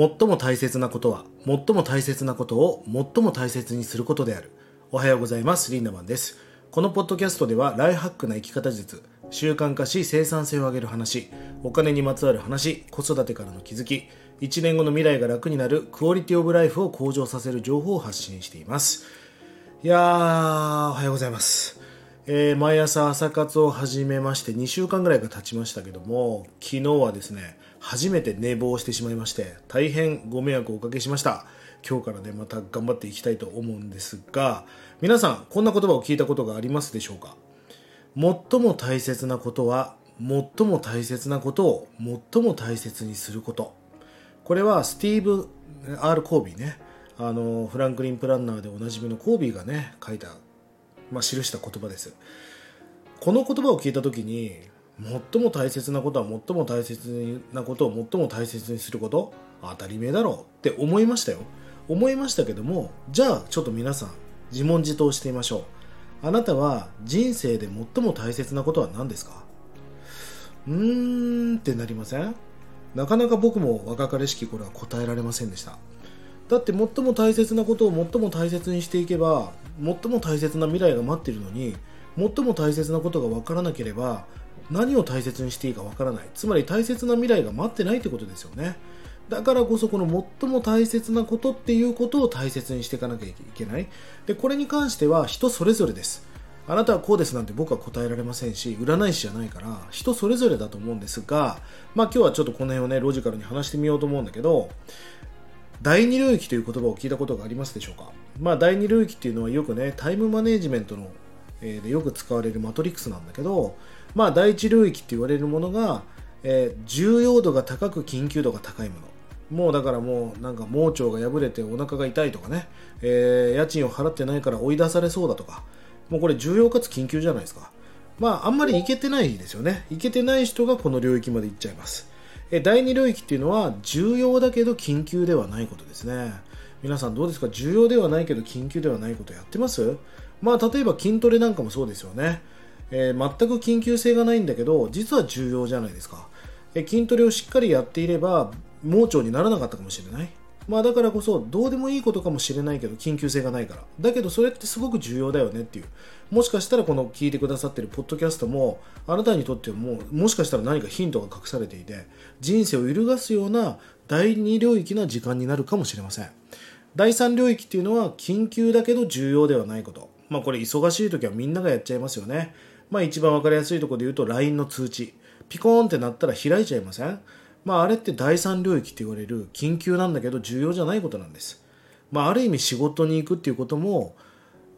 最も大切なことは最も大切なことを最も大切にすることである。おはようございます。リンダマンです。このポッドキャストではライハックな生き方術習慣化し生産性を上げる話お金にまつわる話子育てからの気づき1年後の未来が楽になるクオリティオブライフを向上させる情報を発信しています。いやーおはようございます。えー、毎朝朝活を始めまして2週間ぐらいが経ちましたけども昨日はですね初めて寝坊してしまいまして大変ご迷惑をおかけしました。今日からねまた頑張っていきたいと思うんですが皆さんこんな言葉を聞いたことがありますでしょうか？最も大切なことは最も大切なことを最も大切にすること。これはスティーブ・ R・ コービーねあのフランクリン・プランナーでおなじみのコービーがね書いた、まあ、記した言葉です。この言葉を聞いた時に最も大切なことは最も大切なことを最も大切にすること。当たり前だろう。って思いましたよ。思いましたけどもじゃあちょっと皆さん自問自答してみましょう。あなたは人生で最も大切なことは何ですか？うーんってなりません？なかなか僕も若かりしき頃は答えられませんでした。だって最も大切なことを最も大切にしていけば最も大切な未来が待ってるのに最も大切なことが分からなければ何を大切にしていいかわからない。つまり大切な未来が待ってないってことですよね。だからこそこの最も大切なことっていうことを大切にしていかなきゃいけない。でこれに関しては人それぞれです。あなたはこうですなんて僕は答えられませんし占い師じゃないから人それぞれだと思うんですがまあ今日はちょっとこの辺をねロジカルに話してみようと思うんだけど第二領域という言葉を聞いたことがありますでしょうか？まあ第二領域っていうのはよくねタイムマネジメントの、えー、でよく使われるマトリックスなんだけどまあ、第一領域って言われるものが、えー、重要度が高く緊急度が高いもの。もうだからもうなんか盲腸が破れてお腹が痛いとかね、えー、家賃を払ってないから追い出されそうだとか。もうこれ重要かつ緊急じゃないですか。まああんまりいけてないですよね。いけてない人がこの領域まで行っちゃいます。え第2領域っていうのは重要だけど緊急ではないことですね。皆さんどうですか？重要ではないけど緊急ではないことやってます？まあ例えば筋トレなんかもそうですよね。えー、全く緊急性がないんだけど実は重要じゃないですか、えー、筋トレをしっかりやっていれば盲腸にならなかったかもしれない。まあだからこそどうでもいいことかもしれないけど緊急性がないから。だけどそれってすごく重要だよねっていう。もしかしたらこの聞いてくださってるポッドキャストもあなたにとってももしかしたら何かヒントが隠されていて人生を揺るがすような第2領域な時間になるかもしれません。第3領域っていうのは緊急だけど重要ではないこと。まあこれ忙しい時はみんながやっちゃいますよね。まあ一番わかりやすいところで言うと LINE の通知。ピコーンってなったら開いちゃいません？まああれって第三領域って言われる緊急なんだけど重要じゃないことなんです。まあある意味仕事に行くっていうことも、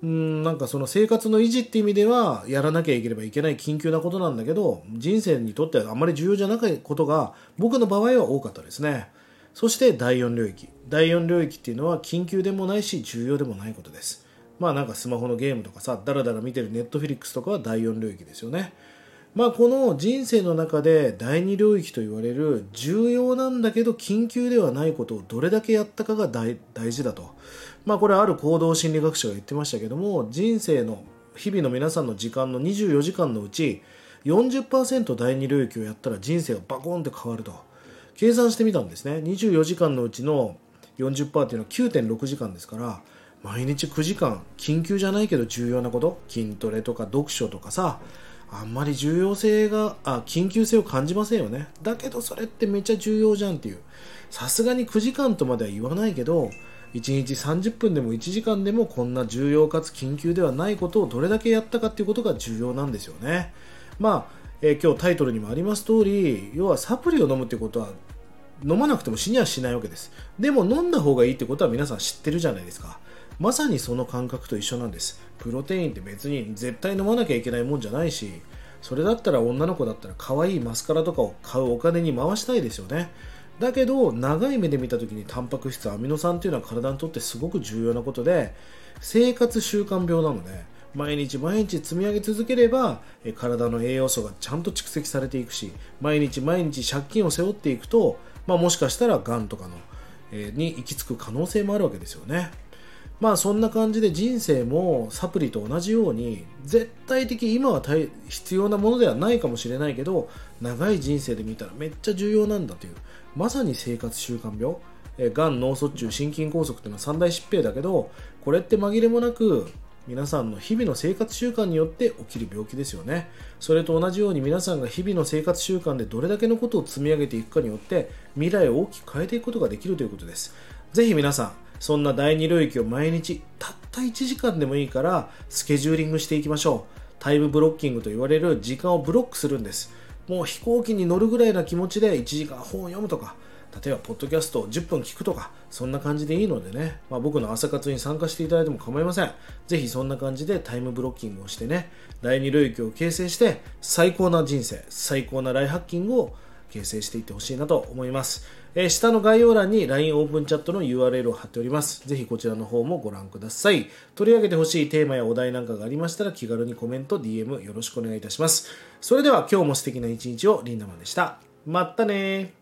うんなんかその生活の維持って意味ではやらなきゃいければいけない緊急なことなんだけど人生にとってはあまり重要じゃないことが僕の場合は多かったですねそして第4領域第4領域っていうのは緊急でもないし重要でもないことですまあなんかスマホのゲームとかさだらだら見てるネットフィリックスとかは第4領域ですよね。まあこの人生の中で第2領域と言われる重要なんだけど緊急ではないことをどれだけやったかが大事だと。まあこれある行動心理学者が言ってましたけども人生の日々の皆さんの時間の24時間のうち40%第2領域をやったら人生がバコンって変わると。計算してみたんですね。24時間のうちの40%っていうのは9.6時間ですから毎日9時間緊急じゃないけど重要なこと？筋トレとか読書とかさ。あんまり重要性があ緊急性を感じませんよね。だけどそれってめっちゃ重要じゃんっていう。さすがに9時間とまでは言わないけど1日30分でも1時間でもこんな重要かつ緊急ではないことをどれだけやったかっていうことが重要なんですよね。まあ、えー、今日タイトルにもあります通り要はサプリを飲むってことは飲まなくても死にはしないわけです。でも飲んだ方がいいってことは皆さん知ってるじゃないですか。まさにその感覚と一緒なんですプロテインって別に絶対飲まなきゃいけないもんじゃないしそれだったら女の子だったら可愛いマスカラとかを買うお金に回したいですよねだけど長い目で見た時にタンパク質アミノ酸っていうのは体にとってすごく重要なことで生活習慣病なので毎日毎日積み上げ続ければ体の栄養素がちゃんと蓄積されていくし毎日毎日借金を背負っていくと、まあ、もしかしたらがんとかの、えに行き着く可能性もあるわけですよね。まあそんな感じで人生もサプリと同じように絶対的今は必要なものではないかもしれないけど長い人生で見たらめっちゃ重要なんだというまさに生活習慣病。え、がん脳卒中心筋梗塞っていうのは三大疾病だけどこれって紛れもなく皆さんの日々の生活習慣によって起きる病気ですよね。それと同じように皆さんが日々の生活習慣でどれだけのことを積み上げていくかによって未来を大きく変えていくことができるということです。ぜひ皆さんそんな第二領域を毎日たった1時間でもいいからスケジューリングしていきましょう。タイムブロッキングと言われる時間をブロックするんです。もう飛行機に乗るぐらいな気持ちで1時間本を読むとか例えば、ポッドキャストを10分聞くとか、そんな感じでいいのでね、まあ、僕の朝活に参加していただいても構いません。ぜひそんな感じでタイムブロッキングをしてね、第二領域を形成して、最高な人生、最高なライハッキングを形成していってほしいなと思います。えー、下の概要欄に LINE オープンチャットの URL を貼っております。ぜひこちらの方もご覧ください。取り上げてほしいテーマやお題なんかがありましたら気軽にコメント、DM よろしくお願いいたします。それでは今日も素敵な一日をリンダマンでした。まったね